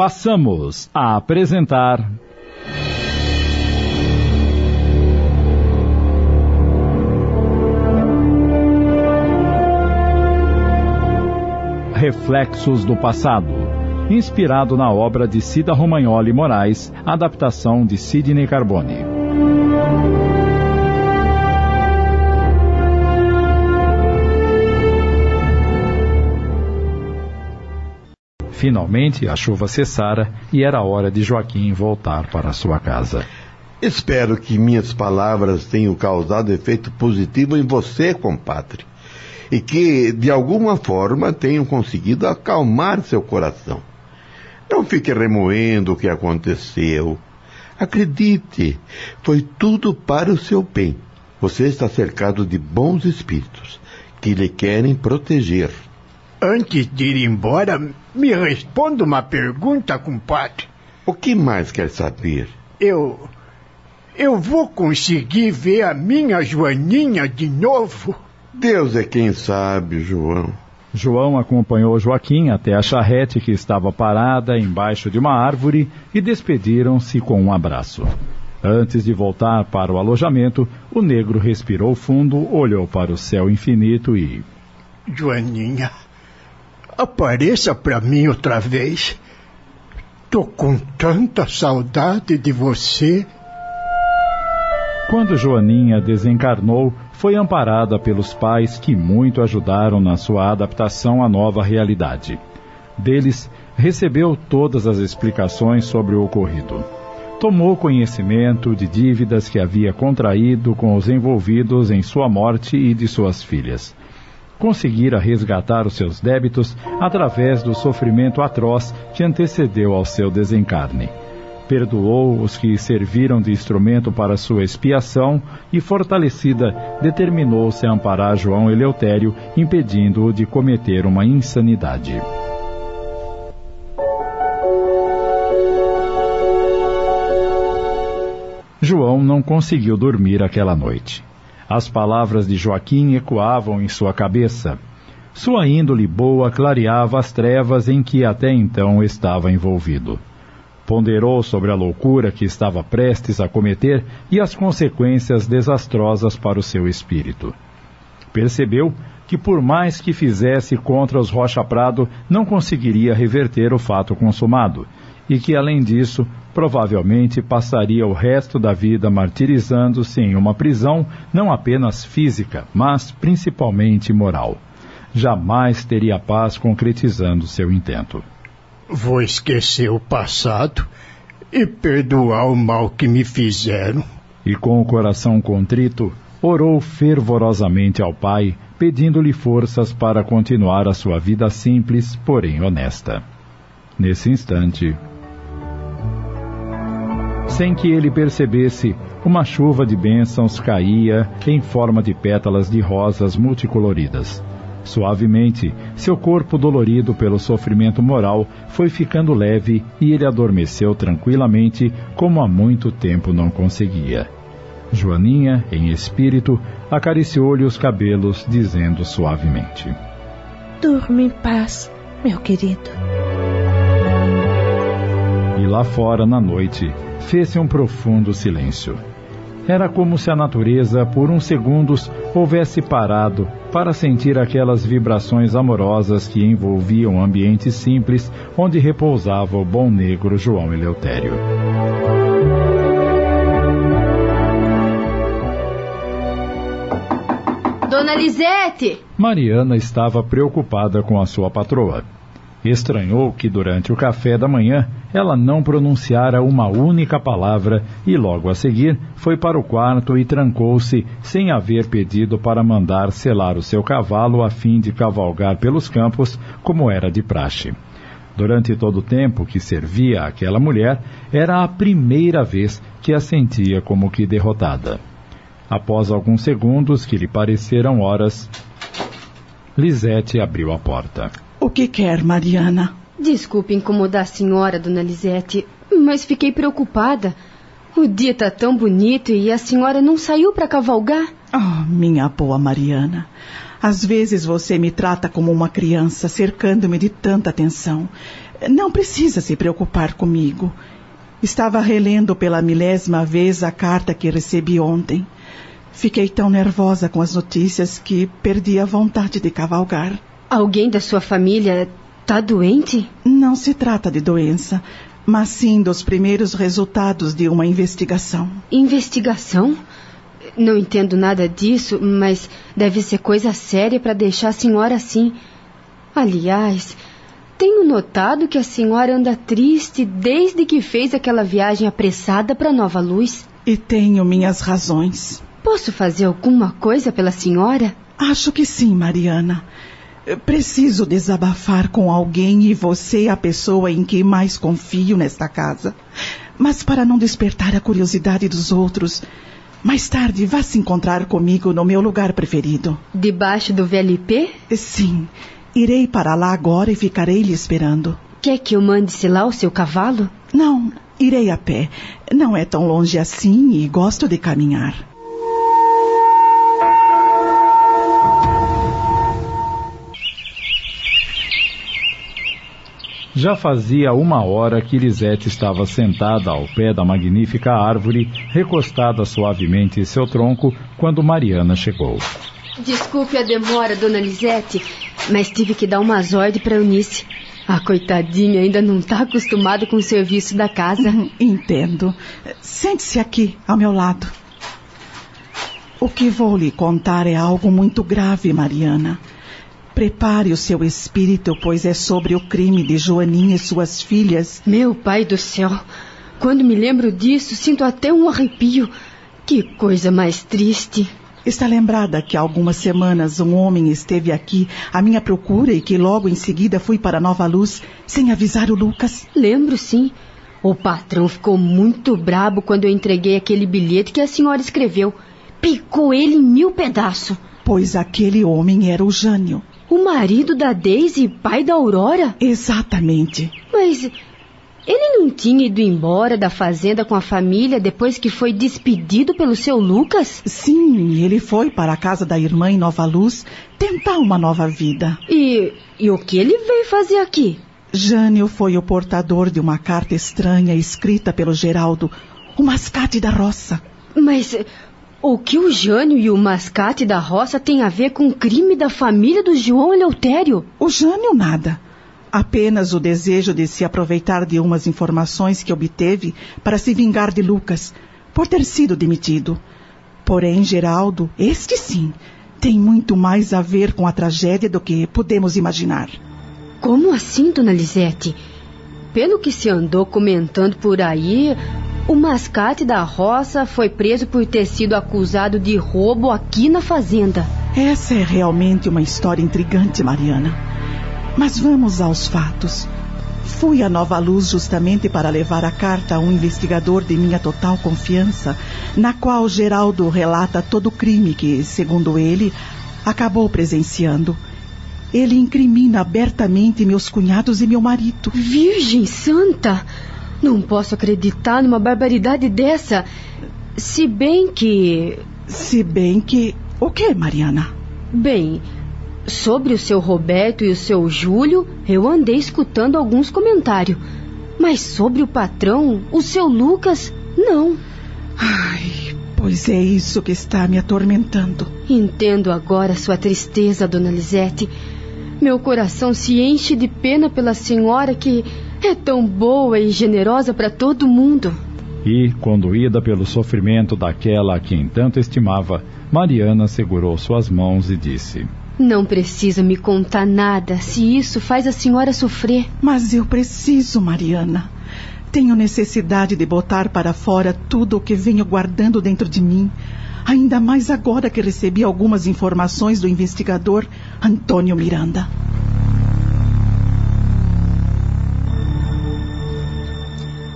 passamos a apresentar. Reflexos do Passado, inspirado na obra de Cida Romagnoli Moraes, adaptação de Sidney Carbone. Finalmente a chuva cessara e era hora de Joaquim voltar para sua casa. Espero que minhas palavras tenham causado efeito positivo em você, compadre, e que, de alguma forma, tenham conseguido acalmar seu coração. Não fique remoendo o que aconteceu. Acredite, foi tudo para o seu bem. Você está cercado de bons espíritos que lhe querem proteger. Antes de ir embora, me responda uma pergunta, compadre. O que mais quer saber? Eu. Eu vou conseguir ver a minha Joaninha de novo? Deus é quem sabe, João. João acompanhou Joaquim até a charrete que estava parada embaixo de uma árvore e despediram-se com um abraço. Antes de voltar para o alojamento, o negro respirou fundo, olhou para o céu infinito e. Joaninha, apareça para mim outra vez. Tô com tanta saudade de você. Quando Joaninha desencarnou, foi amparada pelos pais que muito ajudaram na sua adaptação à nova realidade. Deles, recebeu todas as explicações sobre o ocorrido. Tomou conhecimento de dívidas que havia contraído com os envolvidos em sua morte e de suas filhas conseguira resgatar os seus débitos através do sofrimento atroz que antecedeu ao seu desencarne. Perdoou os que serviram de instrumento para sua expiação e, fortalecida, determinou-se a amparar João Eleutério, impedindo-o de cometer uma insanidade. João não conseguiu dormir aquela noite. As palavras de Joaquim ecoavam em sua cabeça. Sua índole boa clareava as trevas em que até então estava envolvido. Ponderou sobre a loucura que estava prestes a cometer e as consequências desastrosas para o seu espírito. Percebeu que, por mais que fizesse contra os Rocha Prado, não conseguiria reverter o fato consumado e que, além disso, provavelmente passaria o resto da vida martirizando-se em uma prisão não apenas física, mas principalmente moral. Jamais teria paz concretizando seu intento. Vou esquecer o passado e perdoar o mal que me fizeram. E com o coração contrito, orou fervorosamente ao Pai, pedindo-lhe forças para continuar a sua vida simples, porém honesta. Nesse instante, sem que ele percebesse, uma chuva de bênçãos caía em forma de pétalas de rosas multicoloridas. Suavemente, seu corpo dolorido pelo sofrimento moral foi ficando leve e ele adormeceu tranquilamente como há muito tempo não conseguia. Joaninha, em espírito, acariciou-lhe os cabelos, dizendo suavemente: Durma em paz, meu querido. Lá fora, na noite, fez-se um profundo silêncio. Era como se a natureza, por uns segundos, houvesse parado para sentir aquelas vibrações amorosas que envolviam o ambiente simples onde repousava o bom negro João Eleutério. Dona Lisete! Mariana estava preocupada com a sua patroa. Estranhou que durante o café da manhã ela não pronunciara uma única palavra e logo a seguir foi para o quarto e trancou-se sem haver pedido para mandar selar o seu cavalo a fim de cavalgar pelos campos como era de praxe. Durante todo o tempo que servia aquela mulher, era a primeira vez que a sentia como que derrotada. Após alguns segundos que lhe pareceram horas, Lisete abriu a porta. O que quer, Mariana? Desculpe incomodar a senhora, dona Lisete, mas fiquei preocupada. O dia tá tão bonito e a senhora não saiu para cavalgar? Oh, minha boa Mariana. Às vezes você me trata como uma criança, cercando-me de tanta atenção. Não precisa se preocupar comigo. Estava relendo pela milésima vez a carta que recebi ontem. Fiquei tão nervosa com as notícias que perdi a vontade de cavalgar. Alguém da sua família está doente? Não se trata de doença, mas sim dos primeiros resultados de uma investigação. Investigação? Não entendo nada disso, mas deve ser coisa séria para deixar a senhora assim. Aliás, tenho notado que a senhora anda triste desde que fez aquela viagem apressada para Nova Luz. E tenho minhas razões. Posso fazer alguma coisa pela senhora? Acho que sim, Mariana. Preciso desabafar com alguém e você é a pessoa em que mais confio nesta casa. Mas para não despertar a curiosidade dos outros, mais tarde vá se encontrar comigo no meu lugar preferido. Debaixo do VLP? Sim. Irei para lá agora e ficarei lhe esperando. Quer que eu mande-se lá o seu cavalo? Não, irei a pé. Não é tão longe assim e gosto de caminhar. Já fazia uma hora que Lisete estava sentada ao pé da magnífica árvore, recostada suavemente em seu tronco, quando Mariana chegou. Desculpe a demora, dona Lisete, mas tive que dar umas ordens para Eunice. A coitadinha ainda não está acostumada com o serviço da casa. Entendo. Sente-se aqui, ao meu lado. O que vou lhe contar é algo muito grave, Mariana. Prepare o seu espírito, pois é sobre o crime de Joaninha e suas filhas. Meu pai do céu, quando me lembro disso, sinto até um arrepio. Que coisa mais triste. Está lembrada que há algumas semanas um homem esteve aqui à minha procura e que logo em seguida fui para Nova Luz sem avisar o Lucas? Lembro sim. O patrão ficou muito brabo quando eu entreguei aquele bilhete que a senhora escreveu. Picou ele em mil pedaços. Pois aquele homem era o Jânio. O marido da Daisy, pai da Aurora? Exatamente. Mas ele não tinha ido embora da fazenda com a família depois que foi despedido pelo seu Lucas? Sim, ele foi para a casa da irmã em Nova Luz tentar uma nova vida. E, e o que ele veio fazer aqui? Jânio foi o portador de uma carta estranha escrita pelo Geraldo, o mascate da roça. Mas o que o Jânio e o mascate da roça têm a ver com o crime da família do João Eleutério? O Jânio nada. Apenas o desejo de se aproveitar de umas informações que obteve para se vingar de Lucas, por ter sido demitido. Porém, Geraldo, este sim, tem muito mais a ver com a tragédia do que podemos imaginar. Como assim, dona Lisete? Pelo que se andou comentando por aí, o mascate da roça foi preso por ter sido acusado de roubo aqui na fazenda. Essa é realmente uma história intrigante, Mariana. Mas vamos aos fatos. Fui a Nova Luz justamente para levar a carta a um investigador de minha total confiança, na qual Geraldo relata todo o crime que, segundo ele, acabou presenciando. Ele incrimina abertamente meus cunhados e meu marido. Virgem Santa! Não posso acreditar numa barbaridade dessa. Se bem que. Se bem que. O que, Mariana? Bem, sobre o seu Roberto e o seu Júlio, eu andei escutando alguns comentários. Mas sobre o patrão, o seu Lucas, não. Ai, pois é isso que está me atormentando. Entendo agora sua tristeza, dona Lisete. Meu coração se enche de pena pela senhora que é tão boa e generosa para todo mundo. E, conduída pelo sofrimento daquela a quem tanto estimava, Mariana segurou suas mãos e disse: Não precisa me contar nada se isso faz a senhora sofrer. Mas eu preciso, Mariana. Tenho necessidade de botar para fora tudo o que venho guardando dentro de mim. Ainda mais agora que recebi algumas informações do investigador Antônio Miranda.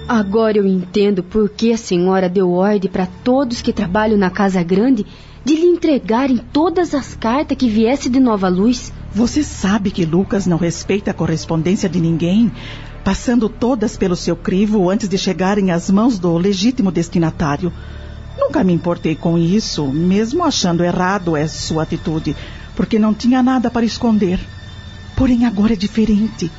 Agora eu entendo por que a senhora deu ordem para todos que trabalham na Casa Grande de lhe entregarem todas as cartas que viesse de Nova Luz. Você sabe que Lucas não respeita a correspondência de ninguém, passando todas pelo seu crivo antes de chegarem às mãos do legítimo destinatário. Nunca me importei com isso, mesmo achando errado essa sua atitude, porque não tinha nada para esconder. Porém, agora é diferente.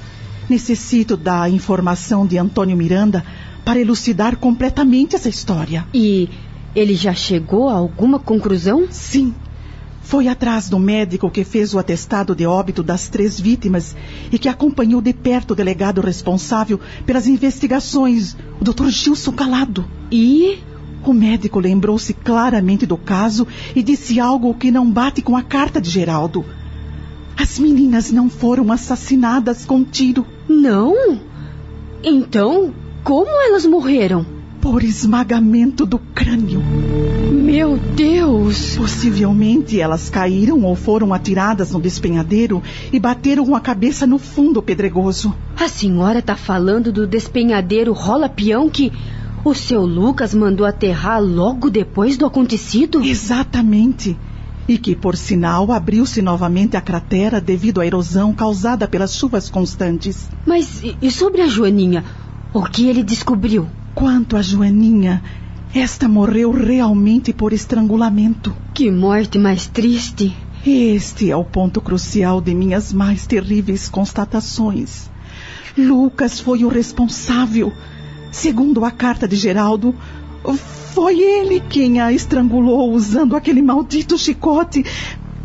Necessito da informação de Antônio Miranda para elucidar completamente essa história. E ele já chegou a alguma conclusão? Sim. Foi atrás do médico que fez o atestado de óbito das três vítimas e que acompanhou de perto o delegado responsável pelas investigações, o Dr. Gilson Calado. E o médico lembrou-se claramente do caso e disse algo que não bate com a carta de Geraldo. As meninas não foram assassinadas com tiro. Não? Então, como elas morreram? Por esmagamento do crânio. Meu Deus! Possivelmente elas caíram ou foram atiradas no despenhadeiro e bateram a cabeça no fundo pedregoso. A senhora tá falando do despenhadeiro rola-peão que o seu Lucas mandou aterrar logo depois do acontecido? Exatamente. E que, por sinal, abriu-se novamente a cratera devido à erosão causada pelas chuvas constantes. Mas e sobre a Joaninha? O que ele descobriu? Quanto a Joaninha, esta morreu realmente por estrangulamento. Que morte mais triste. Este é o ponto crucial de minhas mais terríveis constatações. Lucas foi o responsável. Segundo a carta de Geraldo, foi ele quem a estrangulou usando aquele maldito chicote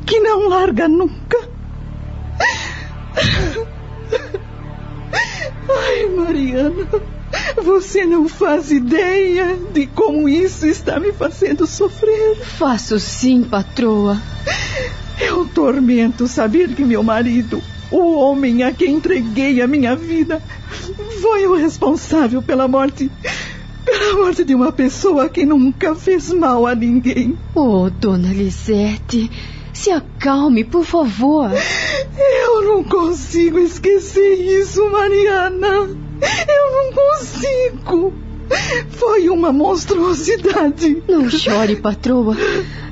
que não larga nunca. Ai, Mariana. Você não faz ideia de como isso está me fazendo sofrer. Faço sim, patroa. É um tormento saber que meu marido, o homem a quem entreguei a minha vida, foi o responsável pela morte. Pela morte de uma pessoa que nunca fez mal a ninguém. Oh, dona Lisete, se acalme, por favor. Eu não consigo esquecer isso, Mariana. Eu não consigo. Foi uma monstruosidade. Não chore, patroa.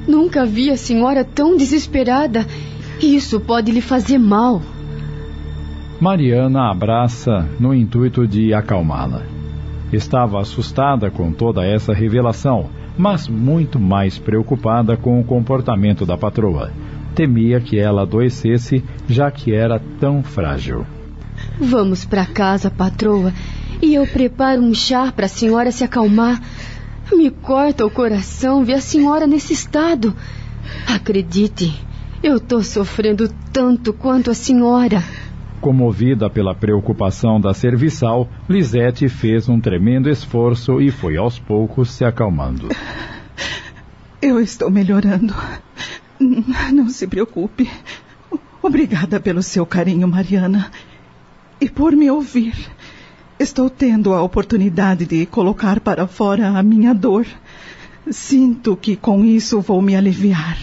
Nunca vi a senhora tão desesperada. Isso pode lhe fazer mal. Mariana abraça no intuito de acalmá-la. Estava assustada com toda essa revelação, mas muito mais preocupada com o comportamento da patroa. Temia que ela adoecesse, já que era tão frágil. Vamos para casa, patroa, e eu preparo um chá para a senhora se acalmar. Me corta o coração ver a senhora nesse estado. Acredite, eu estou sofrendo tanto quanto a senhora. Comovida pela preocupação da serviçal, Lisete fez um tremendo esforço e foi aos poucos se acalmando. Eu estou melhorando. Não se preocupe. Obrigada pelo seu carinho, Mariana e por me ouvir. Estou tendo a oportunidade de colocar para fora a minha dor. Sinto que com isso vou me aliviar.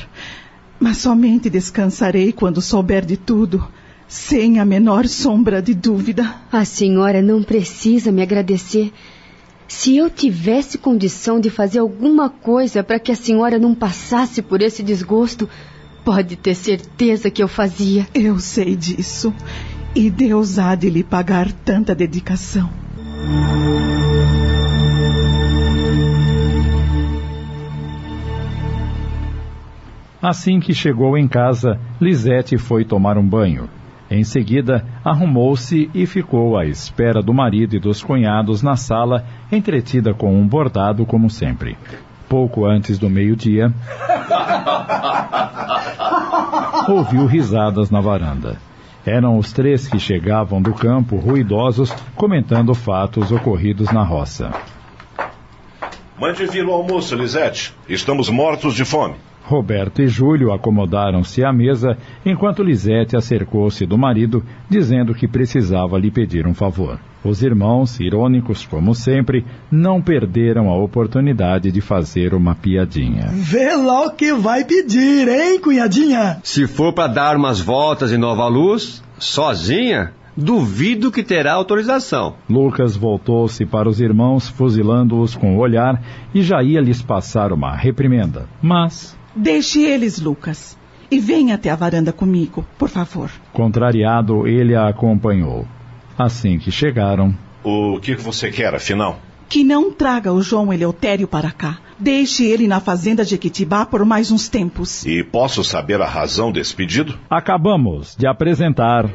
Mas somente descansarei quando souber de tudo, sem a menor sombra de dúvida. A senhora não precisa me agradecer. Se eu tivesse condição de fazer alguma coisa para que a senhora não passasse por esse desgosto, pode ter certeza que eu fazia. Eu sei disso. E Deus há de lhe pagar tanta dedicação. Assim que chegou em casa, Lisete foi tomar um banho. Em seguida, arrumou-se e ficou à espera do marido e dos cunhados na sala, entretida com um bordado como sempre. Pouco antes do meio-dia, ouviu risadas na varanda. Eram os três que chegavam do campo, ruidosos, comentando fatos ocorridos na roça. Mande vir o almoço, Lisete. Estamos mortos de fome. Roberto e Júlio acomodaram-se à mesa, enquanto Lisete acercou-se do marido, dizendo que precisava lhe pedir um favor. Os irmãos, irônicos como sempre, não perderam a oportunidade de fazer uma piadinha. Vê lá o que vai pedir, hein, cunhadinha? Se for para dar umas voltas em Nova Luz, sozinha, duvido que terá autorização. Lucas voltou-se para os irmãos, fuzilando-os com o olhar, e já ia lhes passar uma reprimenda. Mas Deixe eles, Lucas, e venha até a varanda comigo, por favor. Contrariado, ele a acompanhou. Assim que chegaram. O que você quer, afinal? Que não traga o João Eleutério para cá. Deixe ele na fazenda de Equitibá por mais uns tempos. E posso saber a razão desse pedido? Acabamos de apresentar.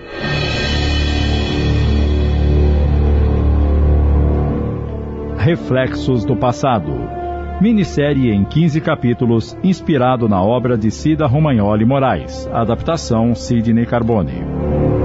Reflexos do Passado Minissérie em 15 capítulos, inspirado na obra de Cida Romagnoli Moraes. Adaptação Sidney Carbone.